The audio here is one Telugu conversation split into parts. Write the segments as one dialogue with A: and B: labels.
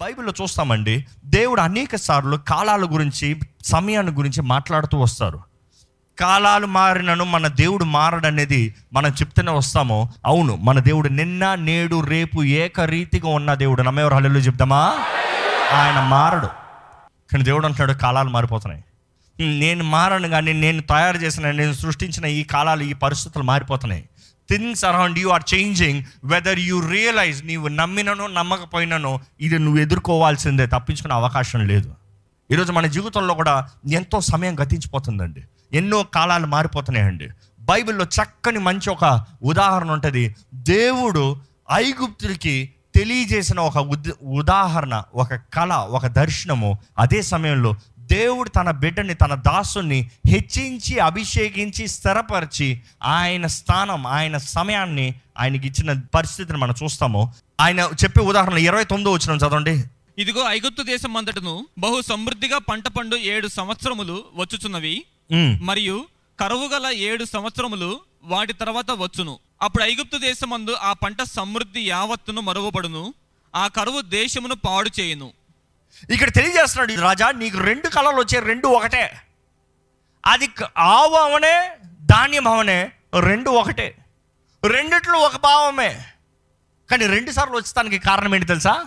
A: బైబిల్లో చూస్తామండి దేవుడు అనేక సార్లు కాలాల గురించి సమయాన్ని గురించి మాట్లాడుతూ వస్తారు. కాలాలు మారినను మన దేవుడు మారడనేది మనం చెప్తూనే వస్తామో. అవును మన దేవుడు నిన్న నేడు రేపు ఏకరీతిగా ఉన్న దేవుడు. నమ్మేవారు హల్లు చెప్దామా? ఆయన మారడు. కానీ దేవుడు అంటున్నాడు కాలాలు మారిపోతున్నాయి. నేను మారను కానీ నేను తయారు చేసిన నేను సృష్టించిన ఈ కాలాలు ఈ పరిస్థితులు మారిపోతున్నాయి. Things around you are changing whether you realise నీవు నమ్మినను నమ్మకపోయిననో ఇది నువ్వు ఎదుర్కోవాల్సిందే తప్పించుకునే అవకాశం లేదు. ఈరోజు మన జీవితంలో కూడా ఎంతో సమయం గతించిపోతుందండి. ఎన్నో కాలాలు మారిపోతున్నాయండి. బైబిల్లో చక్కని మంచి ఒక ఉదాహరణ ఉంటుంది. దేవుడు ఐగుప్తులకి తెలియజేసిన ఒక ఉద్ ఉదాహరణ ఒక కళ ఒక దర్శనము అదే సమయంలో దేవుడు తన బిడ్డని తన దాసుని హెచ్చించి అభిషేకించి స్థిరపరిచి ఆయన స్థానం ఆయన సమయాన్ని ఆయనకి ఇచ్చిన పరిస్థితిని మనం చూస్తాము. ఆయన చెప్పే ఉదాహరణ ఇరవై తొమ్మిదో వచ్చిన చదవండి.
B: ఇదిగో ఐగుప్తు దేశం అంతటను బహు సమృద్ధిగా పంట పండు ఏడు సంవత్సరములు వచ్చుచున్నవి. మరియు కరువు గల ఏడు సంవత్సరములు వాటి తర్వాత వచ్చును. అప్పుడు ఐగుప్తు దేశమందు ఆ పంట సమృద్ధి యావత్తును మరువబడును. ఆ కరువు దేశమును పాడు చేయును.
A: ఇక్కడ తెలియజేస్తున్నాడు ఈ రాజా నీకు రెండు కళలు వచ్చే రెండు ఒకటే. అది ఆవు అవనే ధాన్యం అవనే రెండు ఒకటే. రెండిట్లో ఒక భావమే. కానీ రెండు సార్లు వచ్చేదానికి కారణం ఏంటి తెలుసా?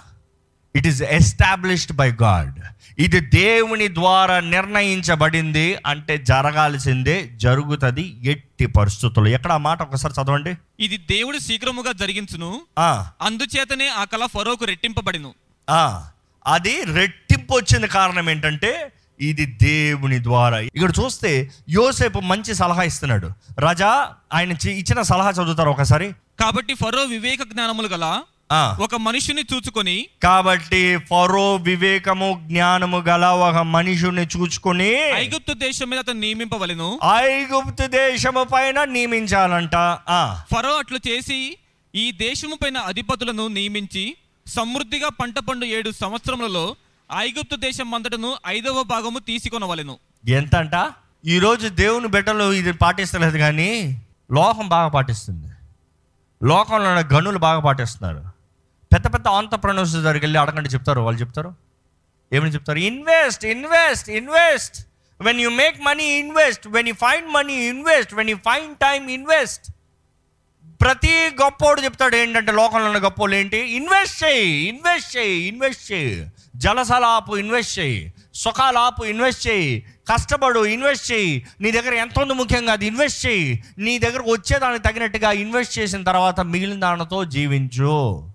A: It is established by God ఇది దేవుని ద్వారా నిర్ణయించబడింది అంటే జరగాల్సిందే జరుగుతుంది ఎట్టి పరిస్థితులు ఎక్కడ ఆ మాట ఒకసారి చదవండి.
B: ఇది దేవుడు శీఘ్రముగా జరిగించును.
A: ఆ,
B: అందుచేతనే ఆ కళ ఫరోకు రెట్టింపబడిను.
A: ఆ, అది రెట్టింపు వచ్చిన కారణం ఏంటంటే ఇది దేవుని ద్వారా. ఇక్కడ చూస్తే యోసేపు మంచి సలహా ఇస్తున్నాడు. రాజా ఆయన ఇచ్చిన సలహా చదువుతారు ఒకసారి?
B: కాబట్టి ఫరో వివేక జ్ఞానములు గల
A: ఆ,
B: ఒక మనుషుని చూచుకొని
A: కాబట్టి ఫరో వివేకము జ్ఞానము గల ఒక మనుషుని చూచుకొని
B: ఐగుప్తు దేశం మీద అతను నియమింపవలెను.
A: ఐగుప్తు దేశము పైన నియమించాలంట. ఆ,
B: ఫరో అట్లు చేసి ఈ దేశము పైన అధిపతులను నియమించి సమృద్ధిగా పంట పండు ఏడు సంవత్సరములలో ఐగుప్తు దేశం అంతటను ఐదవ భాగము తీసుకొనవలెను.
A: ఎంత అంట ఈరోజు దేవుని బిడ్డలు ఇది పాటిస్తలేదు కానీ లోకం బాగా పాటిస్తుంది. లోకంలో ఉన్న గనులు బాగా పాటిస్తున్నారు. పెద్ద పెద్ద ఆంటర్ప్రనర్స్ దగ్గరికి వెళ్ళి అడగండి చెప్తారు? వాళ్ళు చెప్తారు? ఏమని చెప్తారు? Invest invest invest. When you make money invest when you find money invest when you find time invest ప్రతి గొప్పోడు చెప్తాడు ఏంటంటే లోకంలో ఉన్న గొప్పోళ్ళు ఏంటి? ఇన్వెస్ట్ చేయి ఇన్వెస్ట్ చేయి ఇన్వెస్ట్ చేయి. జలసాల ఆపు ఇన్వెస్ట్ చేయి. సుఖాలు ఆపు ఇన్వెస్ట్ చేయి. కష్టపడు ఇన్వెస్ట్ చేయి. నీ దగ్గర ఎంత ఉంది ముఖ్యంగా? అది ఇన్వెస్ట్ చేయి. నీ దగ్గర వచ్చేదానికి తగినట్టుగా ఇన్వెస్ట్ చేసిన తర్వాత మిగిలిన దానితో జీవించు.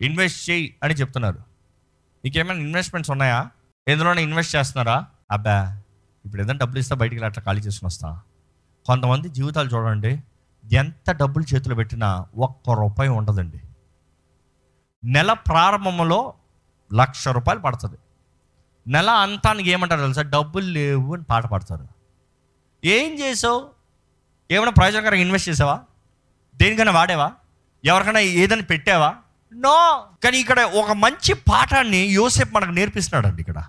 A: ఇన్వెస్ట్ చేయి అని చెప్తున్నారు. నీకేమైనా ఇన్వెస్ట్మెంట్స్ ఉన్నాయా? ఎందులోనే ఇన్వెస్ట్ చేస్తున్నారా? అబ్బా ఇప్పుడు ఏదైనా డబ్బులు ఇస్తా బయటికి అట్లా ఖాళీ చేసుకుని వస్తా. కొంతమంది జీవితాలు చూడండి. ఎంత డబ్బులు చేతిలో పెట్టినా ఒక్క రూపాయి ఉండదండి. నెల ప్రారంభంలో లక్ష రూపాయలు పడుతుంది. నెల అంతానికి ఏమంటారు తెలుసా? డబ్బులు లేవు అని పాట పాడతారు. ఏం చేసావు? ఏమైనా ప్రయోజనకరంగా ఇన్వెస్ట్ చేసావా? దేనికైనా వాడేవా? ఎవరికైనా ఏదైనా పెట్టావా? నో. కానీ ఇక్కడ ఒక మంచి పాఠాన్ని యోసేపు మనకు నేర్పిస్తున్నాడు ఇక్కడ.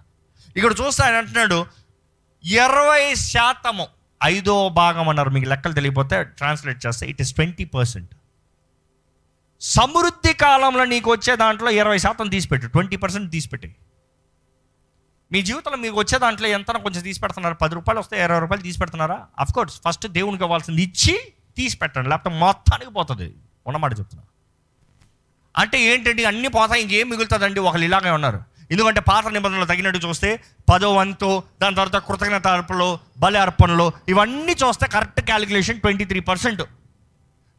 A: ఇక్కడ చూస్తే ఆయన అంటున్నాడు ఇరవై శాతము ఐదో భాగం అన్నారు. మీకు లెక్కలు తెలియపోతే ట్రాన్స్లేట్ చేస్తే ఇట్ ఇస్ ట్వంటీ పర్సెంట్ సమృద్ధి కాలంలో నీకు వచ్చే దాంట్లో ఇరవై శాతం తీసిపెట్టు. Twenty percent తీసిపెట్టి. మీ జీవితంలో మీకు వచ్చే దాంట్లో ఎంత కొంచెం తీసి పెడుతున్నారు పది రూపాయలు వస్తే ఇరవై రూపాయలు తీసి పెడుతున్నారా కోర్స్ ఫస్ట్ దేవునికి ఇవ్వాల్సింది ఇచ్చి తీసి పెట్టండి లేకపోతే మొత్తానికి పోతుంది. ఉన్నమాట చెప్తున్నా. అంటే ఏంటంటే అన్నీ పోతాయి ఇంకేం మిగులుతుందండి? ఒకళ్ళు ఇలాగే ఉన్నారు. ఎందుకంటే పాత నిబంధనలు తగినట్టు చూస్తే పదో వంతు దాని తర్వాత కృతజ్ఞత అర్పణలు బలి అర్పణలు ఇవన్నీ చూస్తే correct calculation twenty three percent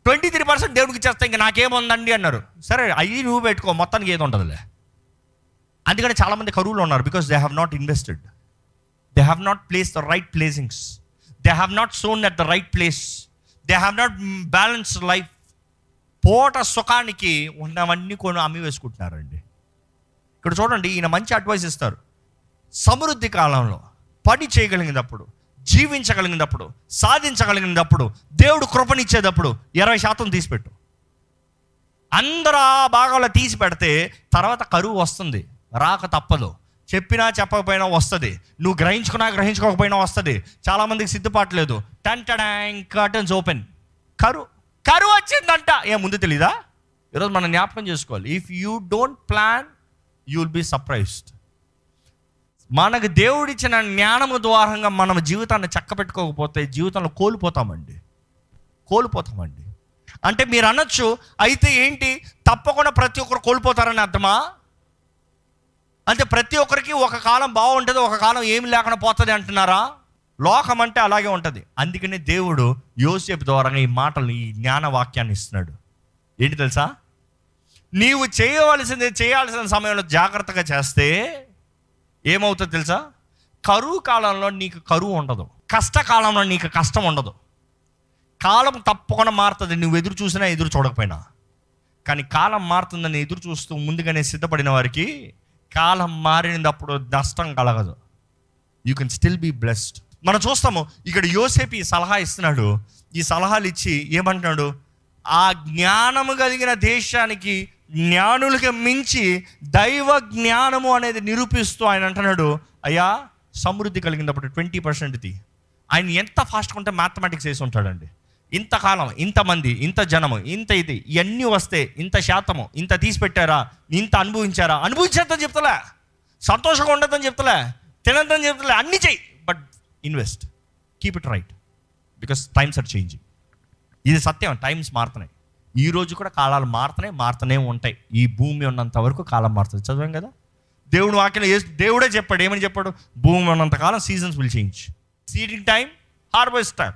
A: twenty three percent దేవుడికి చేస్తే ఇంకా నాకేముందండి అన్నారు. సరే అయ్యి నువ్వు పెట్టుకో మొత్తానికి ఏది ఉండదులే. అందుకని చాలామంది కరువులు ఉన్నారు because they have not invested they have not place the right placings they have not sown at the right place they have not balance life పూట సుఖానికి ఉన్నవన్నీ కొన్ని అమ్మి వేసుకుంటున్నారండి. ఇక్కడ చూడండి ఈయన మంచి అడ్వైస్ ఇస్తారు. సమృద్ధి కాలంలో పని చేయగలిగినప్పుడు జీవించగలిగినప్పుడు సాధించగలిగినప్పుడు దేవుడు కృపనిచ్చేటప్పుడు ఇరవై శాతం తీసిపెట్టు. అందరూ ఆ భాగంలో తీసి పెడితే తర్వాత కరువు వస్తుంది రాక తప్పదు. చెప్పినా చెప్పకపోయినా వస్తుంది. నువ్వు గ్రహించుకున్నా గ్రహించుకోకపోయినా వస్తుంది. చాలామందికి సిద్ధపాటు లేదు. Ton tens curtains open. కరువు కరువు వచ్చిందంట. ఏ ముందు తెలీదా? ఈరోజు మనం జ్ఞాపకం చేసుకోవాలి. If you don't plan you will be surprised మనకు దేవుడిచ్చిన జ్ఞానము ద్వారంగా మనం జీవితాన్ని చక్కబెట్టుకోకపోతే జీవితంలో కోల్పోతామండి. కోల్పోతామండి. అంటే మీరు అనొచ్చు అయితే ఏంటి? తప్పకుండా ప్రతి ఒక్కరు కోల్పోతారని అర్థమా? అంటే ప్రతి ఒక్కరికి ఒక కాలం బాగుంటుంది ఒక కాలం ఏమి లేకుండా పోతుంది అంటున్నారా? లోకం అంటే అలాగే ఉంటుంది. అందుకనే దేవుడు యోసేపు ద్వారా ఈ మాటలు ఈ జ్ఞాన వాక్యాన్ని ఇస్తున్నాడు. ఏంటి తెలుసా? నీవు చేయవలసింది చేయాల్సిన సమయంలో జాగ్రత్తగా చేస్తే ఏమవుతుంది తెలుసా? కరువు కాలంలో నీకు కరువు ఉండదు. కష్టకాలంలో నీకు కష్టం ఉండదు. కాలం తప్పకుండా మారుతుంది. నువ్వు ఎదురు చూసినా ఎదురు చూడకపోయినా. కానీ కాలం మారుతుందని ఎదురు చూస్తూ ముందుగానే సిద్ధపడిన వారికి కాలం మారినప్పుడు నష్టం కలగదు. You can still be blessed మనం చూస్తాము ఇక్కడ యోసేపు ఈ సలహా ఇస్తున్నాడు. ఈ సలహాలు ఇచ్చి ఏమంటున్నాడు? ఆ జ్ఞానము కలిగిన దేశానికి జ్ఞానులకి మించి దైవ జ్ఞానము అనేది నిరూపిస్తూ ఆయన అంటున్నాడు అయ్యా సమృద్ధి కలిగినప్పుడు ట్వంటీ పర్సెంట్ది ఆయన ఎంత ఫాస్ట్గా ఉంటే మ్యాథమెటిక్స్ వేసి ఉంటాడండి. ఇంతకాలం ఇంతమంది ఇంత జనము ఇంత ఇది ఇవన్నీ వస్తే ఇంత శాతము ఇంత తీసిపెట్టారా ఇంత అనుభవించారా? అనుభవించేద్దని చెప్తలే. సంతోషంగా ఉండదని చెప్తలే. తినద్దని చెప్తలే. అన్ని చెయ్యి but invest keep it right because times are changing ఇది సత్యం. టైమ్స్ మారుతున్నాయి. ఈరోజు కూడా కాలాలు మారుతున్నాయి మారుతూనే ఉంటాయి. ఈ భూమి ఉన్నంత వరకు కాలం మారుతుంది. చదివాం కదా? దేవుడు వాక్యం దేవుడే చెప్పాడు. ఏమని చెప్పాడు? భూమి ఉన్నంత కాలం seasons will change seeding time harvest time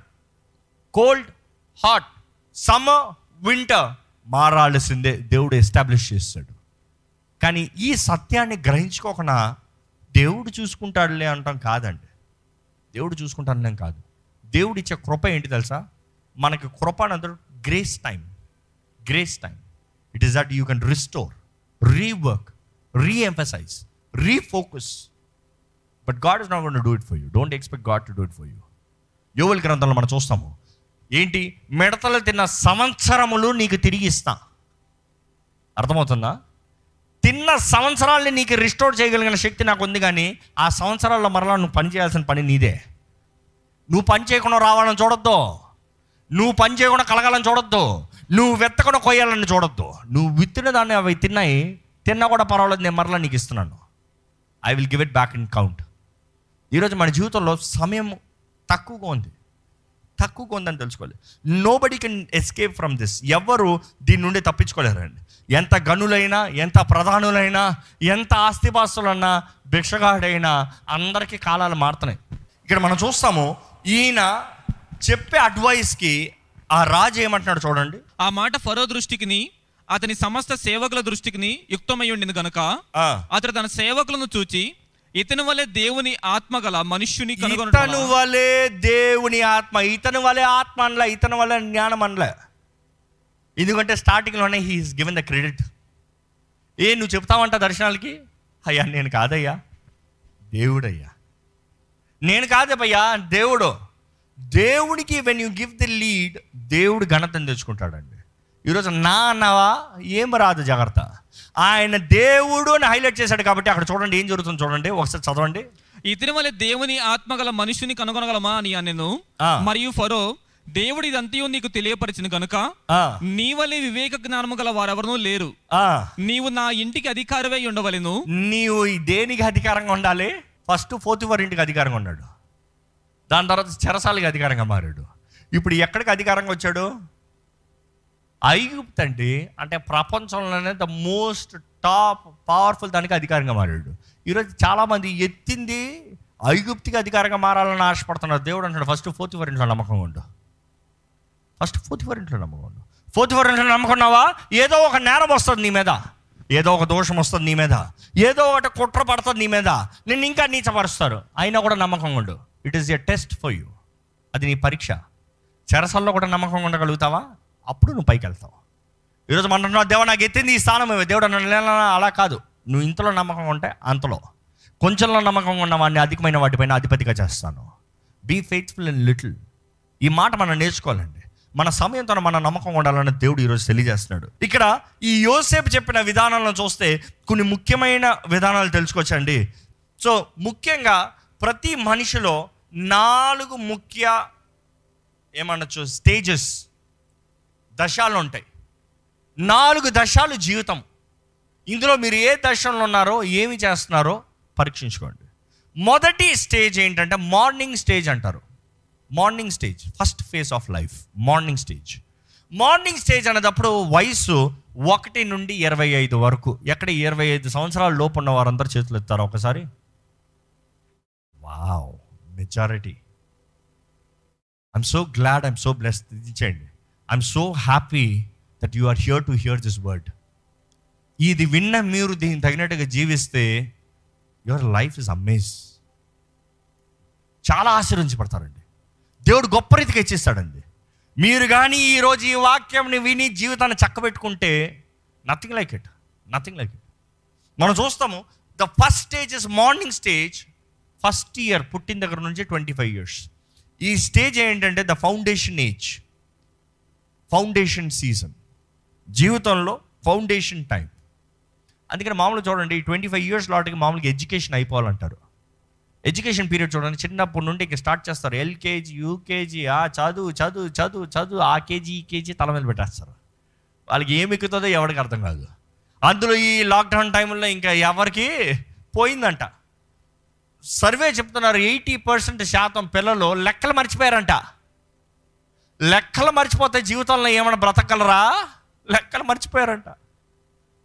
A: cold hot summer winter మారాల్సిందే. దేవుడు ఎస్టాబ్లిష్ చేస్తాడు. కానీ ఈ సత్యాన్ని గ్రహించుకోకుండా దేవుడు చూసుకుంటాడులే అంటాం కాదండి. దేవుడు చూసుకుంటాడులేం కాదు. దేవుడు ఇచ్చే కృప ఏంటి తెలుసా? మనకి కృప అన్నది grace time grace time it is that you can restore rework reemphasise refocus but God is not gonna do it for you don't expect God to do it for you యోవల్ గ్రంథంలో మనం చూస్తాము. ఏంటి? మిడతలు తిన్న సంవత్సరములు నీకు తిరిగి ఇస్తా. అర్థమవుతుందా? తిన్న సంవత్సరాల్ని నీకు రిస్టోర్ చేయగలిగిన శక్తి నాకు ఉంది కానీ ఆ సంవత్సరాల్లో మరలా నువ్వు పని చేయాల్సిన పని నీదే. నువ్వు పని చేయకుండా రావాలని చూడొద్దు. నువ్వు పని చేయకుండా కలగాలని చూడొద్దు. నువ్వు వెత్తకుండా కొయ్యాలని చూడొద్దు. నువ్వు విత్తిన దాన్ని అవి తిన్నాయి తిన్నా కూడా పర్వాలేదు నేను మరలా నీకు ఇస్తున్నాను. I will give it back in count ఈరోజు మన జీవితంలో సమయం తక్కువగా ఉంది. తక్కువగా ఉందని తెలుసుకోవాలి. Nobody can escape from this ఎవరు దీని నుండి తప్పించుకోలేరండి. ఎంత గనులైనా ఎంత ప్రధానులైనా ఎంత ఆస్తిపాస్తులన్నా భిక్షగాడైనా అందరికీ కాలాలు మారుతున్నాయి. ఇక్కడ మనం చూస్తాము ఈయన చెప్పే అడ్వైస్కి ఆ రాజు ఏమంటున్నాడు చూడండి.
B: ఆ మాట ఫరో దృష్టికిని అతని సమస్త సేవకుల దృష్టికిని యుక్తమై ఉండింది గనుక అతడు తన సేవకులను చూచి ఇతని వలె దేవుని ఆత్మ గల మనుష్యుని
A: ఇతను
B: కనుగొనటం
A: వలే దేవుని ఆత్మ ఇతను వలే ఆత్మ అనలే ఇతను వలే జ్ఞానం అనలే. ఎందుకంటే స్టార్టింగ్లోనే he is given the credit ఏ నువ్వు చెప్తావంట దర్శనాలకి? అయ్యా నేను కాదయ్యా దేవుడయ్యా. నేను కాదయ్యా దేవుడు. దేవుడికి when you give the lead దేవుడు ఘనతను తెచ్చుకుంటాడండి. ఈరోజు నా అన్నావా? ఏం రాదు జాగ్రత్త. ఆయన దేవుడు అని హైలైట్ చేశాడు కాబట్టి అక్కడ చూడండి ఏం జరుగుతుంది చూడండి. ఒకసారి చదవండి.
B: ఇతని వలె దేవుని ఆత్మ గల మనుష్యుని కనుగొనగలమా అని నేను. మరియు ఫరో దేవుడి ఇదంతయు నీకు తెలియపరిచిన గనుక
A: ఆ,
B: నీ వలె వివేక జ్ఞానము గల వారెవరూ లేరు. నీవు నా ఇంటికి అధికారమై ఉండవలెను.
A: నీవు ఈ దేనికి అధికారంగా ఉండాలి? ఫస్ట్ ఫోర్త్ ఫోర్ ఇంటికి అధికారంగా ఉన్నాడు. దాని తర్వాత చెరసాలకి అధికారంగా మారాడు. ఇప్పుడు ఎక్కడికి అధికారంగా వచ్చాడు? ఐగుప్త్ అండి. అంటే ప్రపంచంలోనే ద మోస్ట్ టాప్ పవర్ఫుల్ దానికి అధికారంగా మారాడు. ఈరోజు చాలామంది ఎత్తింది ఐగుప్తికి అధికారంగా మారాలని ఆశపడుతున్నారు. దేవుడు అంటాడు ఫస్ట్ ఫోర్త్ ఫోర్ ఇంట్లో నమ్మకం ఉండు. ఫస్ట్ ఫోర్త్ ఫోర్ ఇంట్లో నమ్మకం ఉండు. ఫోర్త్ ఫోర్ ఇంట్లో నమ్మకున్నావా ఏదో ఒక నేరం వస్తుంది నీ మీద. ఏదో ఒక దోషం వస్తుంది నీ మీద. ఏదో ఒకటి కుట్ర పడుతుంది నీ మీద. నిన్ను ఇంకా నీచపరుస్తారు. అయినా కూడా నమ్మకంగా ఉండు. It is a test for you అది నీ పరీక్ష. చెరసల్లో కూడా నమ్మకంగా ఉండగలుగుతావా? అప్పుడు నువ్వు పైకి వెళ్తావు. ఈరోజు మనం అంటున్నావు, దేవా నాకు ఎత్తింది ఈ స్థానం దేవుడు అన్నాడు, అలా కాదు. నువ్వు ఇంతలో నమ్మకంగా ఉంటే అంతలో. కొంచెంలో నమ్మకంగా ఉన్న వాడిని అధికమైన వాటిపైన అధిపతిగా చేస్తాను. బీ ఫెయిత్ఫుల్ అండ్ లిటిల్ ఈ మాట మనం నేర్చుకోవాలండి. మన సమయంతో మన నమ్మకం ఉండాలని దేవుడు ఈరోజు తెలియజేస్తున్నాడు. ఇక్కడ ఈ యోసేపు చెప్పిన విధానాలను చూస్తే కొన్ని ముఖ్యమైన విధానాలు తెలుసుకోవచ్చండి. సో ముఖ్యంగా ప్రతి మనిషిలో నాలుగు ముఖ్య ఏమనొచ్చు స్టేజెస్ దశాలు ఉంటాయి. నాలుగు దశాలు జీవితం. ఇందులో మీరు ఏ దశలో ఉన్నారో ఏమి చేస్తున్నారో పరీక్షించుకోండి. మొదటి స్టేజ్ ఏంటంటే మార్నింగ్ స్టేజ్ అంటారు. Morning stage first phase of life morning stage morning stage అనేటప్పుడు వయసు ఒకటి నుండి ఇరవై ఐదు వరకు. ఎక్కడ ఇరవై ఐదు సంవత్సరాల లోపు ఉన్న వారందరూ చేతులు ఎత్తారు ఒకసారి? Wow majority I'm so glad I'm so blessed ఇచ్చేయండి I'm so happy that you are here to hear this word ఇది విన్న మీరు దీనికి తగినట్టుగా జీవిస్తే యువర్ లైఫ్ ఇస్ అమేజ్ చాలా ఆశీర్వించబడతారండి దేవుడు గొప్ప రీతిగా ఇచ్చేస్తాడండి. మీరు కానీ ఈరోజు ఈ వాక్యంని విని జీవితాన్ని చక్కబెట్టుకుంటే nothing like it nothing like it మనం చూస్తాము the first stage is morning stage first year పుట్టిన దగ్గర నుంచి ట్వంటీ ఫైవ్ ఇయర్స్ ఈ స్టేజ్ ఏంటంటే the foundation age foundation season జీవితంలో ఫౌండేషన్ టైం అందుకని మామూలు చూడండి ట్వంటీ ఫైవ్ ఇయర్స్ లాటికి మామూలుగా ఎడ్యుకేషన్ అయిపోవాలంటారు. ఎడ్యుకేషన్ పీరియడ్ చూడండి చిన్నప్పటి నుండి ఇక స్టార్ట్ చేస్తారు. ఎల్కేజీ యూకేజీ ఆ చదువు చదువు చదువు చదువు ఆ కేజీ ఈ కేజీ తల మీద పెట్టేస్తారు. వాళ్ళకి ఏమి ఎక్కుతుందో ఎవరికి అర్థం కాదు. అందులో ఈ లాక్డౌన్ టైంలో ఇంకా ఎవరికి? పోయిందంట. సర్వే చెప్తున్నారు ఎయిటీ పర్సెంట్ శాతం పిల్లలు లెక్కలు మర్చిపోయారంట. లెక్కలు మర్చిపోతే జీవితంలో ఏమైనా బ్రతకలరా లెక్కలు మర్చిపోయారంట.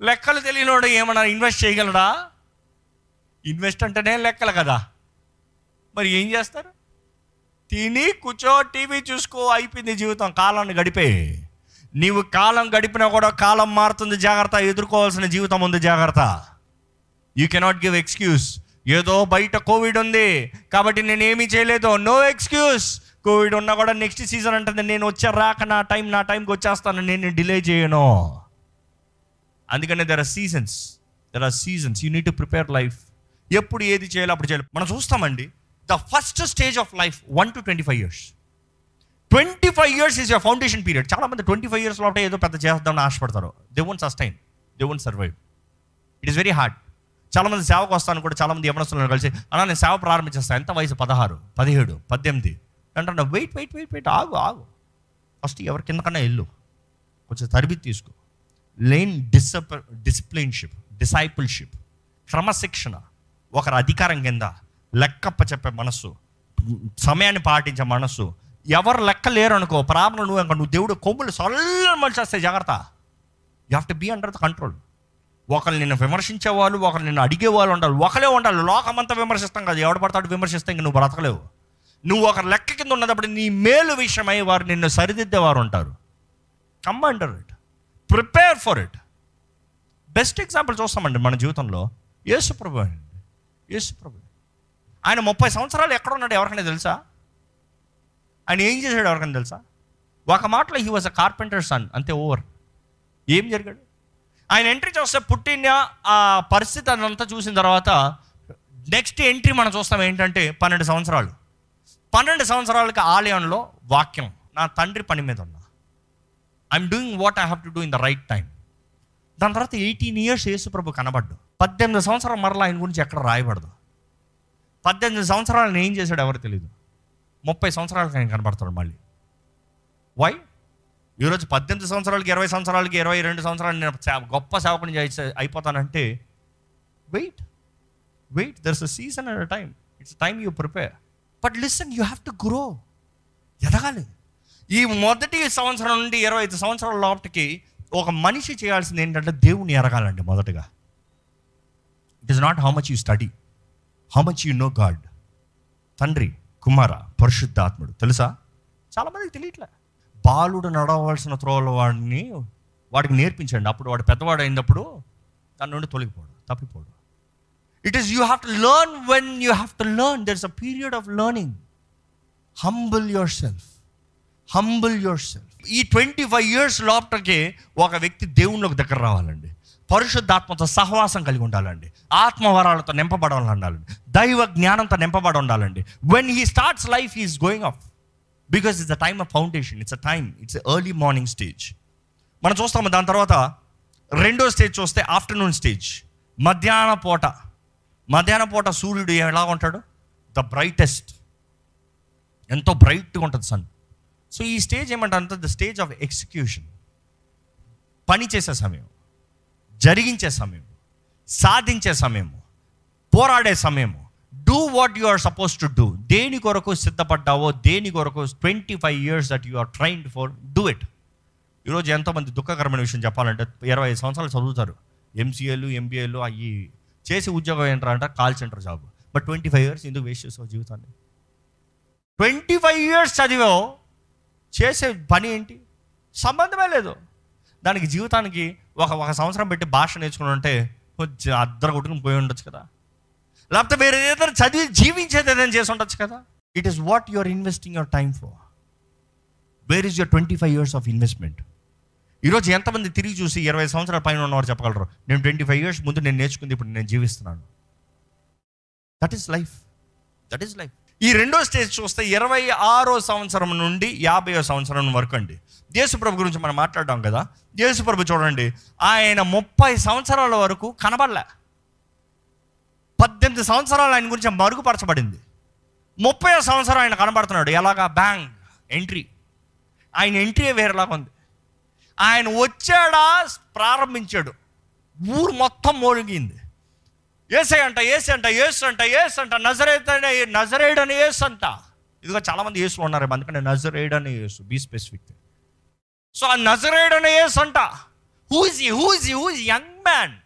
A: లెక్కలు తెలియనివాడు ఏమైనా ఇన్వెస్ట్ చేయగలరా ఇన్వెస్ట్ అంటేనే లెక్కలు కదా. మరి ఏం చేస్తారు? తిని కూర్చో టీవీ చూసుకో అయిపోయింది జీవితం కాలాన్ని గడిపే. నీవు కాలం గడిపినా కూడా కాలం మారుతుంది జాగ్రత్త. ఎదుర్కోవాల్సిన జీవితం ఉంది జాగ్రత్త. యూ కెనాట్ గివ్ ఎక్స్క్యూజ్ ఏదో బయట కోవిడ్ ఉంది కాబట్టి నేను ఏమీ చేయలేదు. నో ఎక్స్క్యూజ్ కోవిడ్ ఉన్నా కూడా నెక్స్ట్ సీజన్ అంటుంది నేను వచ్చే రాక నా టైం నా టైంకి వచ్చేస్తాను నేను డిలే చేయను. అందుకనే there are seasons there are seasons you need to prepare life ఎప్పుడు ఏది చేయాలో అప్పుడు చేయాలి. మనం చూస్తామండి. The first stage of life one to twenty five years twenty five years is your foundation period చాలా మంది ట్వంటీ ఫైవ్ ఇయర్స్ లోపల ఏదో పెద్ద చేద్దామని ఆశపడతారు. They won't sustain they won't survive it is very hard చాలా మంది సేవకు వస్తాను కూడా చాలా మంది యవనస్తులను కలిసి అలా నేను సేవ ప్రారంభించేస్తాను ఎంత వయసు? పదహారు పదిహేడు పద్దెనిమిది. అంటున్నా వెయిట్ వెయిట్ వెయిట్ వెయిట్ ఆగు ఆగు. ఫస్ట్ ఎవరి కిందకన్నా వెళ్ళు. కొంచెం తరబితి తీసుకో. లేన్ డిసప్ డిసిప్లిన్షిప్ డిసైపుల్షిప్ క్రమశిక్షణ. ఒకరి అధికారం కింద లెక్కప్ప చెప్పే మనస్సు. సమయాన్ని పాటించే మనస్సు. ఎవరు లెక్క లేరు అనుకో ప్రాబ్లం నువ్వు ఇంకా నువ్వు దేవుడు కొమ్ములు సొల్ల మనిషి వస్తాయి జాగ్రత్త. You have to be under the control ఒకరు నిన్ను విమర్శించే వాళ్ళు ఒకరు నిన్ను అడిగే వాళ్ళు ఉండాలి. ఒకరే ఉండాలి. లోకమంతా విమర్శిస్తాం కదా ఎవడు పడతాడు విమర్శిస్తే ఇంక నువ్వు బ్రతకలేవు. నువ్వు ఒక లెక్క కింద ఉన్నప్పుడు నీ మేలు విషయమై వారు నిన్ను సరిదిద్దేవారు ఉంటారు. Come under it prepare for it best example చూస్తామండి మన జీవితంలో. యేసుప్రభు అండి. యేసుప్రభు. ఆయన ముప్పై సంవత్సరాలు ఎక్కడ ఉన్నాడు ఎవరికైనా తెలుసా? ఆయన ఏం చేశాడు ఎవరికైనా తెలుసా? ఒక మాటలో he was a carpenter son అంతే ఓవర్. ఏం జరిగాడు? ఆయన ఎంట్రీ చూస్తే పుట్టిన ఆ పరిస్థితి అదంతా చూసిన తర్వాత నెక్స్ట్ ఎంట్రీ మనం చూస్తాం ఏంటంటే పన్నెండు సంవత్సరాలు. పన్నెండు సంవత్సరాలకి ఆలయంలో వాక్యం నా తండ్రి పని మీద ఉన్నా. I'm doing what I have to do in the right time దాని తర్వాత ఎయిటీన్ ఇయర్స్ యేసుప్రభు కనబడ్డు పద్దెనిమిది సంవత్సరాలు మరలా ఆయన గురించి ఎక్కడ రాయబడదు. పద్దెనిమిది సంవత్సరాలు ఏం చేశాడు ఎవరు తెలియదు ముప్పై సంవత్సరాలకి ఆయన కనబడతాడు మళ్ళీ. వై ఈరోజు పద్దెనిమిది సంవత్సరాలకి ఇరవై సంవత్సరాలకి ఇరవై రెండు సంవత్సరాలు నేను గొప్ప సేవకుని అయిపోతానంటే wait wait there's a season and time it's time you prepare but listen you have to grow ఎదగాలి. ఈ మొదటి సంవత్సరం నుండి ఇరవై ఐదు సంవత్సరాల లోపటికి ఒక మనిషి చేయాల్సింది ఏంటంటే దేవుని ఎరగాలండి మొదటగా. It is not how much you study how much you know God తండ్రి కుమార పరిశుద్ధాత్ముడు. తెలుసా? చాలామందికి తెలియట్లే. బాలుడు నడవలసిన త్రోవల వాడిని వాడికి నేర్పించండి. అప్పుడు వాడు పెద్దవాడు అయినప్పుడు దాని నుండి తొలగిపోడు తప్పిపోడు. It is you have to learn when you have to learn there is a period of learning humble yourself humble yourself ఈ ట్వంటీ ఫైవ్ ఇయర్స్ లోపలికి ఒక వ్యక్తి దేవుళ్ళకి దగ్గర రావాలండి. పరిశుద్ధాత్మతో సహవాసం కలిగి ఉండాలండి. ఆత్మవరాలతో నింపబడ ఉండాలండి దైవ జ్ఞానంతో నింపబడి ఉండాలండి when he starts life is going off because it's a time of foundation it's a time it's early morning stage మనం చూస్తాము దాని తర్వాత రెండో స్టేజ్ చూస్తే ఆఫ్టర్నూన్ స్టేజ్ మధ్యాహ్న పూట. మధ్యాహ్న పూట సూర్యుడు ఎలా ఉంటాడు? ద బ్రైటెస్ట్ ఎంతో బ్రైట్గా ఉంటుంది సన్ సో ఈ స్టేజ్ ఏమంటారంటే ద స్టేజ్ ఆఫ్ ఎగ్జిక్యూషన్ పని చేసే సమయం. జరిగించే సమయం సాధించే సమయము పోరాడే సమయము. Do what you are suppose to do దేని కొరకు సిద్ధపడ్డావో దేని కొరకు twenty five years that you are trained for do it ఈరోజు ఎంతోమంది దుఃఖకరమైన విషయం చెప్పాలంటే ఇరవై ఐదు సంవత్సరాలు చదువుతారు. ఎంసీఏలు ఎంబీఏలు అవి చేసి ఉద్యోగం ఏంటారంట call center job but twenty five years ఎందుకు వేస్ట్ చేసావు జీవితాన్ని? ట్వంటీ ఫైవ్ ఇయర్స్ చదివావు చేసే పని ఏంటి? సంబంధమే లేదు. దానికి జీవితానికి ఒక ఒక సంవత్సరం పెట్టి భాష నేర్చుకుని ఉంటే కొంచెం అద్దరు కొట్టుకుని పోయి ఉండొచ్చు కదా. లేకపోతే వేరే ఏదైనా చదివి జీవించేది ఏదైనా చేసి ఉండొచ్చు కదా. It is what you are investing your time for where is your twenty five years of investment ఈరోజు ఎంతమంది తిరిగి చూసి ఇరవై సంవత్సరాల పైన ఉన్నవారు చెప్పగలరు? నేను ట్వంటీ ఫైవ్ ఇయర్స్ ముందు నేను నేర్చుకుంది ఇప్పుడు నేను జీవిస్తున్నాను. That is life that is life ఈ రెండో స్టేజ్ చూస్తే ఇరవై ఆరో సంవత్సరం నుండి యాభైయో సంవత్సరం వరకు అండి. దేశప్రభు గురించి మనం మాట్లాడడం కదా? దేశప్రభు చూడండి ఆయన ముప్పై సంవత్సరాల వరకు కనబడలే. పద్దెనిమిది సంవత్సరాలు ఆయన గురించి మరుగుపరచబడింది. ముప్పై సంవత్సరం ఆయన కనబడుతున్నాడు. ఎలాగా? Bang entry. ఆయన ఎంట్రీ వేరేలాగా ఉంది. ఆయన వచ్చాడా? ప్రారంభించాడు. ఊరు మొత్తం మోగిగింది ఏసై అంట ఏసు అంట ఏసు అంట ఏసు అంట నజరేతనే నజరేయుడని ఏసు అంట. ఇదిగో చాలామంది ఏసు ఉన్నారు. అందుకని నజరేయుడని ఏసు బీ స్పెసిఫిక్. సో ఆ నజరేడ్ అనే ఏసు అంట హూజీ హూజీ హూజీ యంగ్ మ్యాన్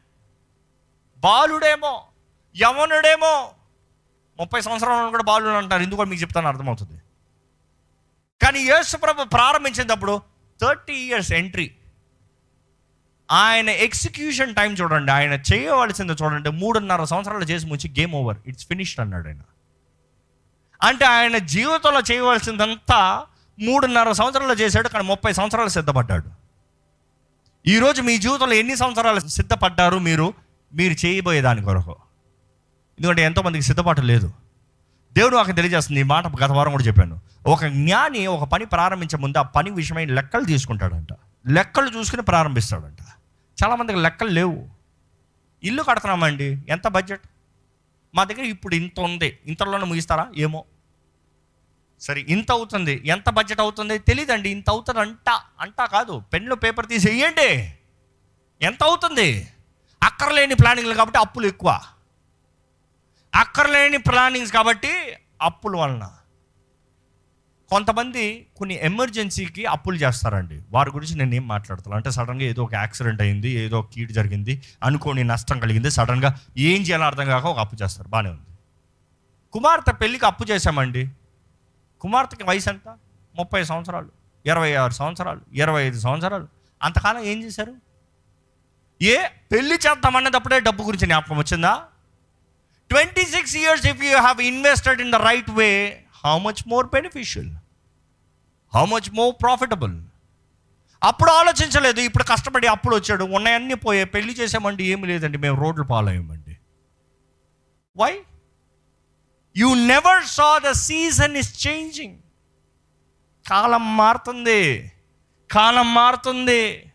A: బాలుడేమో యవనుడేమో. ముప్పై సంవత్సరాలు కూడా బాలుడు అంటారు ఎందుకు మీకు చెప్తాను అర్థమవుతుంది. కానీ యేసు ప్రభు ప్రారంభించినప్పుడు థర్టీ ఇయర్స్ ఎంట్రీ. ఆయన ఎగ్జిక్యూషన్ టైం చూడండి. ఆయన చేయవలసింది చూడండి. మూడున్నర సంవత్సరాలు చేసి ముంచి గేమ్ ఓవర్. ఇట్స్ ఫినిష్డ్ అన్నాడు ఆయన. అంటే ఆయన జీవితంలో చేయవలసిందంతా మూడున్నర సంవత్సరాలు చేశాడు కానీ ముప్పై సంవత్సరాలు సిద్ధపడ్డాడు. ఈరోజు మీ జీవితంలో ఎన్ని సంవత్సరాలు సిద్ధపడ్డారు మీరు? మీరు చేయబోయే దాని కొరకు. ఎందుకంటే ఎంతోమందికి సిద్ధపాటు లేదు. దేవుడు నాకు తెలియజేస్తుంది ఈ మాట గత వారం కూడా చెప్పాను. ఒక జ్ఞాని ఒక పని ప్రారంభించే ముందు ఆ పని విషయమైన లెక్కలు తీసుకుంటాడంట. లెక్కలు చూసుకుని ప్రారంభిస్తాడంట. చాలామందికి లెక్కలు లేవు. ఇల్లు కడుతున్నామండి ఎంత బడ్జెట్? మా దగ్గర ఇప్పుడు ఇంత ఉంది. ఇంతలోనే ముగిస్తారా? ఏమో. సరే ఇంత అవుతుంది ఎంత బడ్జెట్ అవుతుంది తెలియదండి ఇంత అవుతుంది అంట అంటా కాదు. పెన్లో పేపర్ తీసి వేయండి ఎంత అవుతుంది? అక్కర్లేని ప్లానింగ్లు కాబట్టి అప్పులు ఎక్కువ. అక్కర్లేని ప్లానింగ్స్ కాబట్టి అప్పుల వలన. కొంతమంది కొన్ని ఎమర్జెన్సీకి అప్పులు చేస్తారండి. వారి గురించి నేను ఏం మాట్లాడతాను అంటే సడన్గా ఏదో ఒక యాక్సిడెంట్ అయింది ఏదో ఒక కీడు జరిగింది అనుకోని నష్టం కలిగింది సడన్గా ఏం చేయాలో అర్థం కాక ఒక అప్పు చేస్తారు. బాగానే ఉంది. కుమార్తె పెళ్ళికి అప్పు చేశామండి. కుమార్తెకి వయసు ఎంత? ముప్పై సంవత్సరాలు ఇరవై ఆరు సంవత్సరాలు ఇరవై ఐదు సంవత్సరాలు. అంతకాలం ఏం చేశారు? ఏ పెళ్ళి చేద్దామన్నదప్పుడే డబ్బు గురించి జ్ఞాపకం వచ్చిందా? Twenty six years if you have invested in the right way how much more beneficial? How much more profitable? అప్పుడు ఆలోచించలేదు ఇప్పుడు కష్టపడి అప్పుడు వచ్చాడు ఉన్నాయన్నీ పోయే పెళ్ళి చేసామండి ఏమి లేదండి మేము రోడ్లు పాలయ్యామండి. Why you never saw the season is changing కాలం మారుతుంది. కాలం మారుతుంది.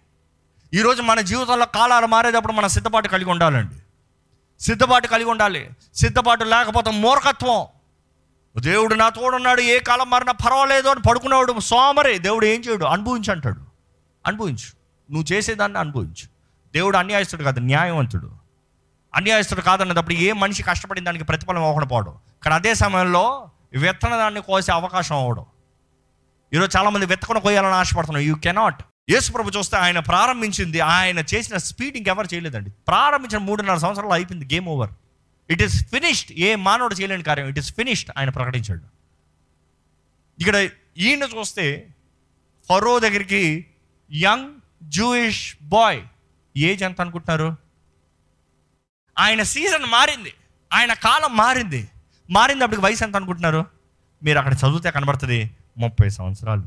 A: ఈరోజు మన జీవితంలో కాలాలు మారేటప్పుడు మన సిద్ధపాటు కలిగి ఉండాలండి. సిద్ధపాటు కలిగి ఉండాలి. సిద్ధపాటు లేకపోతే మూర్ఖత్వం. దేవుడు నా తోడున్నాడు ఏ కాలం మారినా పర్వాలేదు అని పడుకున్నాడు సోమరే. దేవుడు ఏం చేయడు? అనుభవించు అంటాడు. అనుభవించు. నువ్వు చేసేదాన్ని అనుభవించు. దేవుడు అన్యాయస్తుడు కాదు న్యాయవంతుడు. అన్యాయస్తుడు కాదన్నప్పుడు ఏ మనిషి కష్టపడిన దానికి ప్రతిఫలం అవ్వకపోవడం కానీ అదే సమయంలో విత్తన దాన్ని కోసే అవకాశం అవ్వడం. ఈరోజు చాలామంది విత్తకుండా కోయాలని ఆశపడుతున్నాం యూ కెనాట్ యేసుప్రభు చూస్తే ఆయన ప్రారంభించింది ఆయన చేసిన స్పీడ్ ఇంకెవరు చేయలేదండి. ప్రారంభించిన మూడున్నర సంవత్సరాలు అయిపోయింది game over. It is finished ఏ మానవుడు చేయలేని కార్యం. ఇట్ ఈస్ ఫినిష్డ్ ఆయన ప్రకటించాడు. ఇక్కడ ఈయన చూస్తే ఫరో దగ్గరికి యంగ్ జూయిష్ బాయ్. ఏజ్ ఎంత అనుకుంటున్నారు? ఆయన సీజన్ మారింది. ఆయన కాలం మారింది. మారింది అప్పటికి వయసు ఎంత అనుకుంటున్నారు? మీరు అక్కడ చదివితే కనబడుతుంది ముప్పై సంవత్సరాలు.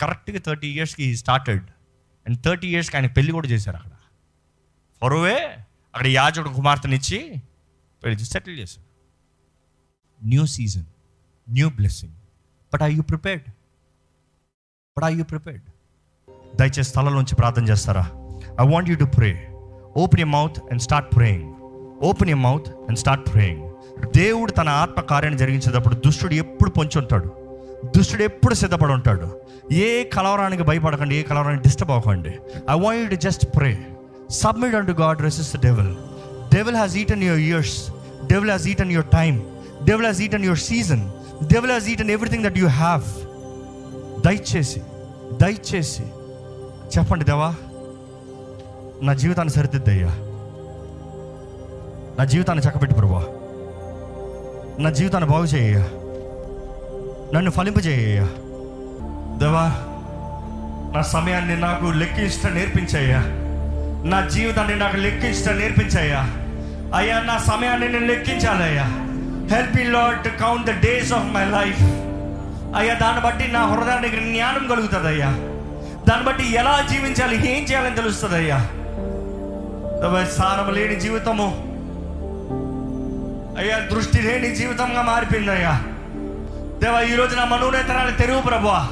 A: కరెక్ట్గా థర్టీ ఇయర్స్కి స్టార్టెడ్ అండ్ థర్టీ ఇయర్స్కి ఆయన పెళ్ళి కూడా చేశారు అక్కడ. ఫరువే అక్కడ యాజకుడు కుమార్తెనిచ్చి పెళ్ళి సెటిల్ చేశారు. New season new blessing but I you prepared but I you prepared దయచేసి స్థలంలోంచి ప్రార్థన చేస్తారా? I want you to pray open you mouth and start praying open you mouth and start praying దేవుడు తన ఆత్మ కార్యాన్ని జరిగించేటప్పుడు దుష్టుడు ఎప్పుడు పొంచి ఉంటాడు? దుష్టుడు ఎప్పుడు సిద్ధపడి ఉంటాడు? ఏ కలవరానికి భయపడకండి ఏ కలవరానికి డిస్టర్బ్ అవ్వకండి. I want to just pray submit and God resist the devil devil has eaten your years devil has eaten your time devil has eaten your season devil has eaten everything that you have దయచేసి దయచేసి చెప్పండి దేవా నా జీవితాన్ని సరిదిద్దయ్యా. నా జీవితాన్ని చక్కబెట్టి ప్రభా. నా జీవితాన్ని బాగు చేయ్యా నన్ను ఫలింపజేయ్యా దేవా నా సమయాన్ని నాకు లెక్కించడం నేర్పించయ్యా. నా జీవితాన్ని నాకు లెక్కించడం నేర్పించయ్యా. అయ్యా నా సమయాన్ని నేను లెక్కించాలయ్యా. Help me lord to count the days of my life అయ్యా దాన్ని బట్టి నా హృదయానికి జ్ఞానం కలుగుతుంది అయ్యా దాన్ని బట్టి ఎలా జీవించాలి ఏం చేయాలని తెలుస్తుంది అయ్యా సారం లేని జీవితము. అయ్యా దృష్టి లేని జీవితంగా మారిపోయింది అయ్యా దేవా ఈరోజు నా మనోనేతరాన్ని తెరువు ప్రభువా.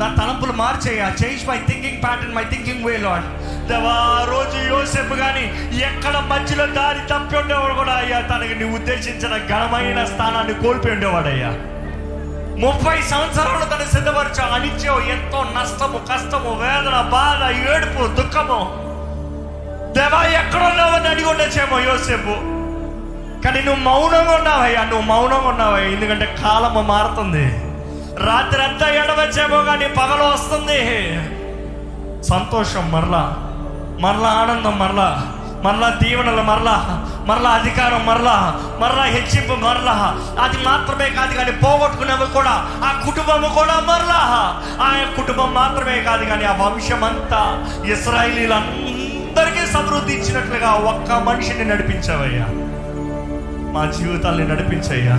A: నా తలంపులు మార్చేయ change my thinking pattern my thinking way lord దేవా రోజు యోసేపు కానీ ఎక్కడ మధ్యలో దారి తప్పి ఉండేవాడు కూడా అయ్యా తనకి నీ ఉద్దేశించిన ఘనమైన స్థానాన్ని కోల్పోయి ఉండేవాడు అయ్యా ముప్పై సంవత్సరాలు తను సిద్ధపరచా అనిత్యం ఎంతో నష్టము కష్టము వేదన బాధ ఏడుపు దుఃఖము. దేవా ఎక్కడున్నావని అడిగి ఉండొచ్చేమో యోసేపు. కానీ నువ్వు మౌనంగా ఉన్నావయ్యా నువ్వు మౌనంగా ఉన్నావయ్యా ఎందుకంటే కాలము మారుతుంది. రాత్రి అంతా ఎడవచ్చేమో కానీ పగలు వస్తుంది. సంతోషం మరలా మరలా ఆనందం మరలా మరలా దీవెనలు మరలా మరలా అధికారం మరలా మరలా హెచ్చింపు మరలా. అది మాత్రమే కాదు కానీ పోగొట్టుకున్నవి కూడా ఆ కుటుంబము కూడా మరలా. ఆ కుటుంబం మాత్రమే కాదు కానీ ఆ వంశం అంతా ఇస్రాయలీలందరికీ సమృద్ధి ఇచ్చినట్లుగా ఒక్క మనిషిని నడిపించావయ్యా. మా జీవితాల్ని నడిపించయ్యా.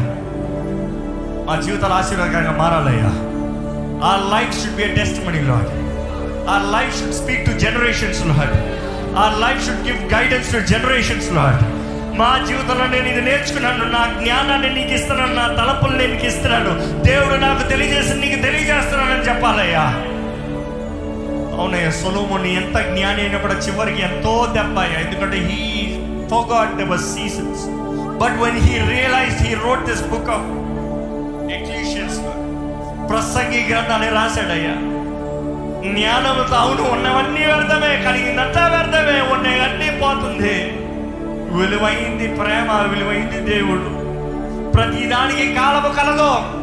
A: మా జీవితాలు ఆశీర్వాదకరంగా మారాలయ్యా. A life should be testimony lord a life should speak to generations lord a life should give guidance to generations lord మా జీవితంలో నేను ఇది నేర్చుకున్నాను నా జ్ఞానాన్ని నీకు ఇస్తున్నాను నా తలపులు నేను నీకు ఇస్తున్నాను. దేవుడు నాకు తెలియజేసి నీకు తెలియజేస్తున్నానని చెప్పాలయ్యా. అవునయ్యా సొలోముని ఎంత జ్ఞాని అయినా కూడా చివరికి ఎంతో దెబ్బ అయ్యా. ఎందుకంటే he forgot their seasons but when he realize he wrote this book of Ecclesiastes ప్రసంగి గ్రంథాన్ని రాశాడయ్యా. జ్ఞానంతో అవును ఉన్నవన్నీ వ్యర్థమే కలిగిందంతా వ్యర్థమే ఉన్నవన్నీ పోతుంది. విలువైంది ప్రేమ విలువైంది దేవుడు. ప్రతిదానికి కాలము కలదు.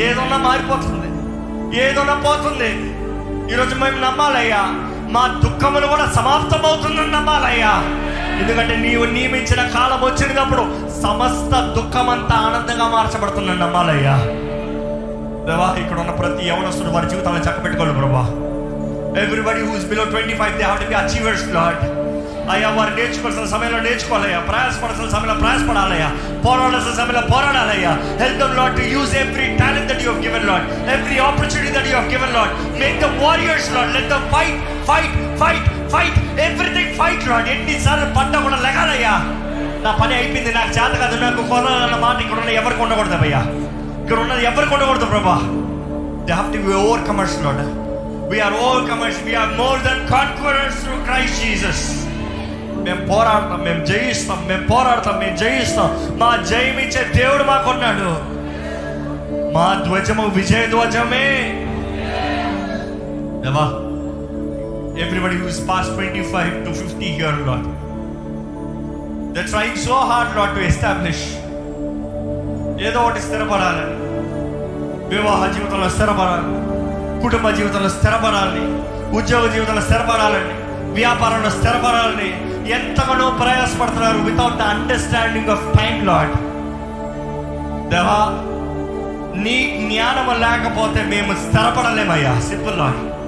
A: ఏదన్నా మారిపోతుంది. ఏదన్నా పోతుంది. ఈరోజు మేము నమ్మాలయ్యా మా దుఃఖములు కూడా సమాప్తమవుతుందని నమ్మాలయ్యా. ఎందుకంటే నీవు నియమించిన కాలం వచ్చినప్పుడు సమస్త దుఃఖమంతా ఆనందంగా మార్చబడుతుందని నమ్మాలయ్యా. దేవా ఇక్కడ ఉన్న ప్రతి యవనస్తుడు వారి జీవితాలను చక్కబెట్టుకోవాలి ప్రభా. Everybody who's below twenty five they have to be achievers lord అయ్యా వారు నేర్చుకోవాల్సిన సమయంలో నేర్చుకోవాలయ్యా. ప్రయాసపడాల్సిన సమయంలో ప్రయాసపడాలయ్యా. పోరాడాల్సిన సమయంలో పోరాడాలయ్యా. Help them lord to use every talent that you given lord every opportunity that you given lord make the warriors lord let the fight fight fight fight everything fight lord ఎన్నిసార్లు పంట కూడా లెగాలయ్యా. నా పని అయిపోయింది నాకు చేత కాదు. నాకు కొనాలన్న మాట ఇక్కడ ఉన్న ఎవరికి ఉండకూడదు అయ్యా ఇక్కడ ఉన్నది ఎవరికి ఉండకూడదు ప్రభా. They have to be overcomers lord we are overcomers we are more than conquerors through Christ Jesus మేము పోరాడతాం మేము జయిస్తాం మేము పోరాడతాం మేము జయిస్తాం. మా జయమిచ్చే దేవుడు మాకున్నాడు. మా ధ్వజము విజయ ధ్వజమే. దేవా everybody who's pass twenty five to fifty year lord the trying so hard lord to establish ఏదో ఒకటి స్థిరపడాలని వివాహ జీవితంలో స్థిరపడాలి. కుటుంబ జీవితంలో స్థిరపడాలని ఉద్యోగ జీవితంలో స్థిరపడాలని వ్యాపారంలో స్థిరపడాలని ఎంతగానో ప్రయాసపడుతున్నారు without the understanding of time lord దేవా నీ జ్ఞానము లేకపోతే మేము స్థిరపడలేమయ్యా. సింపుల్ లాడ్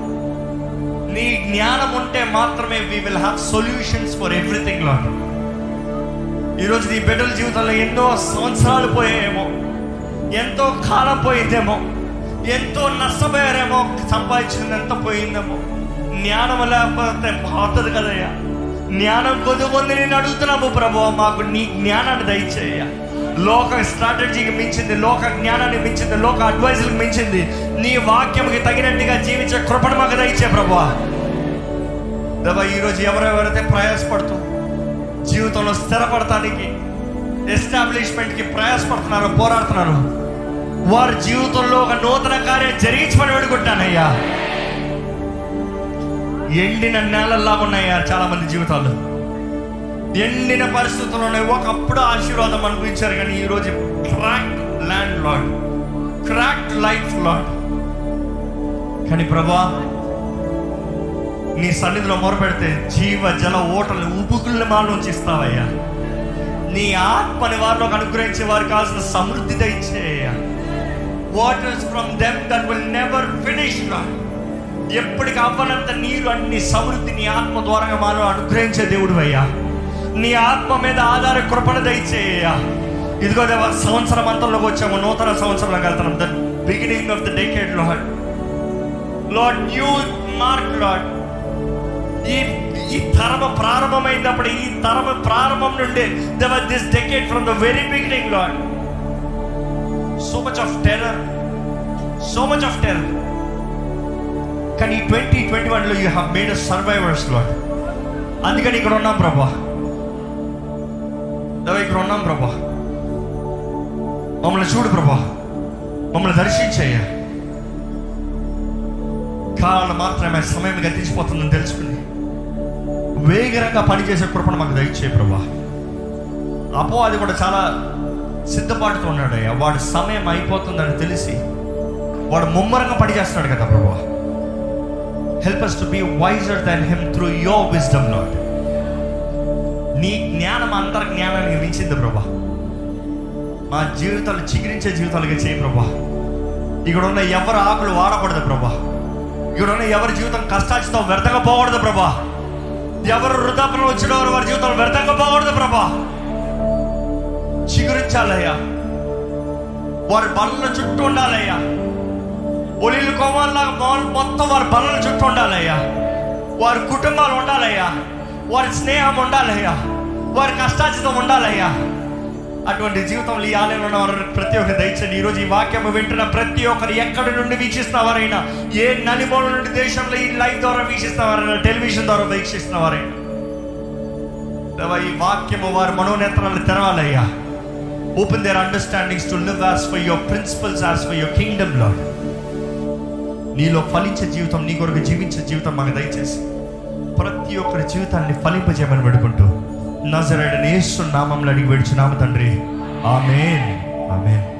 A: నీ జ్ఞానం ఉంటే మాత్రమే we will have solutions for everything lord ఈరోజు నీ బిడ్డల జీవితంలో ఎన్నో సంవత్సరాలు పోయాయేమో. ఎంతో కాలం పోయిందేమో ఎంతో నష్టపోయారేమో. సంపాదించింది ఎంత పోయిందేమో. జ్ఞానం లేకపోతే పోతుంది కదయ్యా. జ్ఞానం కొద్దిగొంది నేను అడుగుతున్నాము ప్రభు మాకు నీ జ్ఞానాన్ని దయచేయ. లోక స్ట్రాటజీకి మించింది లోక జ్ఞానాన్ని మించింది లోక అడ్వైజులకు మించింది. నీ వాక్యంకి తగినట్టుగా జీవించే కృపణ మాకు దయచే ప్రభు. దేవా ఈరోజు ఎవరెవరైతే ప్రయాసపడుతూ జీవితంలో స్థిరపడటానికి ఎస్టాబ్లిష్మెంట్కి ప్రయాసపడుతున్నారు పోరాడుతున్నారు వారి జీవితంలో ఒక నూతన కార్యం జరిగించమని వేడుకుంటానయ్యా ఎండిన నేలల్లా ఉన్నాయా చాలా మంది జీవితాలు. ఎండిన పరిస్థితులు ఉన్నాయి. ఒకప్పుడు ఆశీర్వాదం అనుభవించారు కానీ ఈరోజు crack land lord crack life lord కానీ ప్రభా నీ సన్నిధిలో మొరపెడితే జీవ జల ఓటలు ఉబుకుల్ని మా నుంచి ఇస్తావయ్యా నీ ఆత్మని వారిలోకి అనుగ్రహించే వారికి కావాల్సిన సమృద్ధి దయచేయ waters from them that will never finish lord ఎప్పటికి అవ్వనంత నీరు అన్ని సమృద్ధి నీ ఆత్మ ద్వారా మాలో అనుగ్రహించే దేవుడు అయ్యా. నీ ఆత్మ మీద ఆధార కృపణ దయచేయ ఇదిగో దేవ సంవత్సరం అంతంలోకి వచ్చాము. నూతన సంవత్సరంలోకి వెళ్తున్నాం the beginning of the decade lord lord new mark lord ఈ ఈ తరమ ప్రారంభమైనప్పుడు ఈ తరమ ప్రారంభం నుండి దేవ this decade from the very beginning lord so much of terror so much of terror కానీ ట్వంటీ ట్వంటీ వన్లో you have made survivors lord అందుకని ఇక్కడ ఉన్నాం ప్రభా. ఇక్కడ ఉన్నాం ప్రభా. మమ్మల్ని చూడు ప్రభా. మమ్మల్ని దర్శించేయ కాలం మాత్రమే సమయం గతించిపోతుందని తెలుసుకుని వేగరంగా పనిచేసే కృపణ మాకు దయచేయ ప్రభా. అపో అది కూడా చాలా సిద్ధపాటుతో ఉన్నాడయ్యా. వాడు సమయం అయిపోతుందని తెలిసి వాడు ముమ్మరంగా పనిచేస్తున్నాడు కదా ప్రభా. Help us to be wiser than him through your wisdom lord నీ జ్ఞానం అంతర్ జ్ఞానానికి మించింది ప్రభా. మా జీవితాలు చిగురించే జీవితాలుగా చేయి ప్రభా. ఇక్కడ ఉన్న ఎవరు ఆకులు వాడకూడదు ప్రభా. ఇక్కడ ఉన్న ఎవరి జీవితం కష్టాచితో వ్యర్థంగా పోకూడదు ప్రభా. ఎవరు వృద్ధాపనం వచ్చిన వారు వారి జీవితంలో వ్యర్థంగా పోకూడదు ప్రభా. చిగురించాలయ్యా. వారి బల్ల చుట్టూ ఉండాలయ్యా. ఒలిలు కోమాల్లాగా మాల్ మొత్తం వారి బల్లల చుట్టూ ఉండాలయ్యా. వారి కుటుంబాలు ఉండాలయ్యా. వారి స్నేహం ఉండాలయ్యా. వారి కష్టాచితం ఉండాలయ్యా. అటువంటి జీవితంలో ఈ ఆలయంలో ఉన్న వారు ప్రతి ఒక్కరు దయచండి ఈరోజు ఈ వాక్యం వింటున్న ప్రతి ఒక్కరు ఎక్కడి నుండి వీక్షిస్తున్నవారైనా ఏ నలుమూల నుండి దేశంలో ఈ లైవ్ ద్వారా వీక్షిస్తున్నవారైనా టెలివిజన్ ద్వారా వీక్షిస్తున్నవారైనా. దేవా, ఈ వాక్యము వారి మనోనేత్రాలు తెరవాలయ్యా. Open their understandings to live as per your principles as per your kingdom lord నీలో ఫలించే జీవితం నీ కొరకు జీవించే జీవితం మాకు దయచేసి. ప్రతి ఒక్కరి జీవితాన్ని ఫలింపజేయమని పెడుకుంటూ నజరేడని యేసు నామంలో అడిగి పెడుచున్నాము తండ్రి. ఆమెన్. ఆమెన్.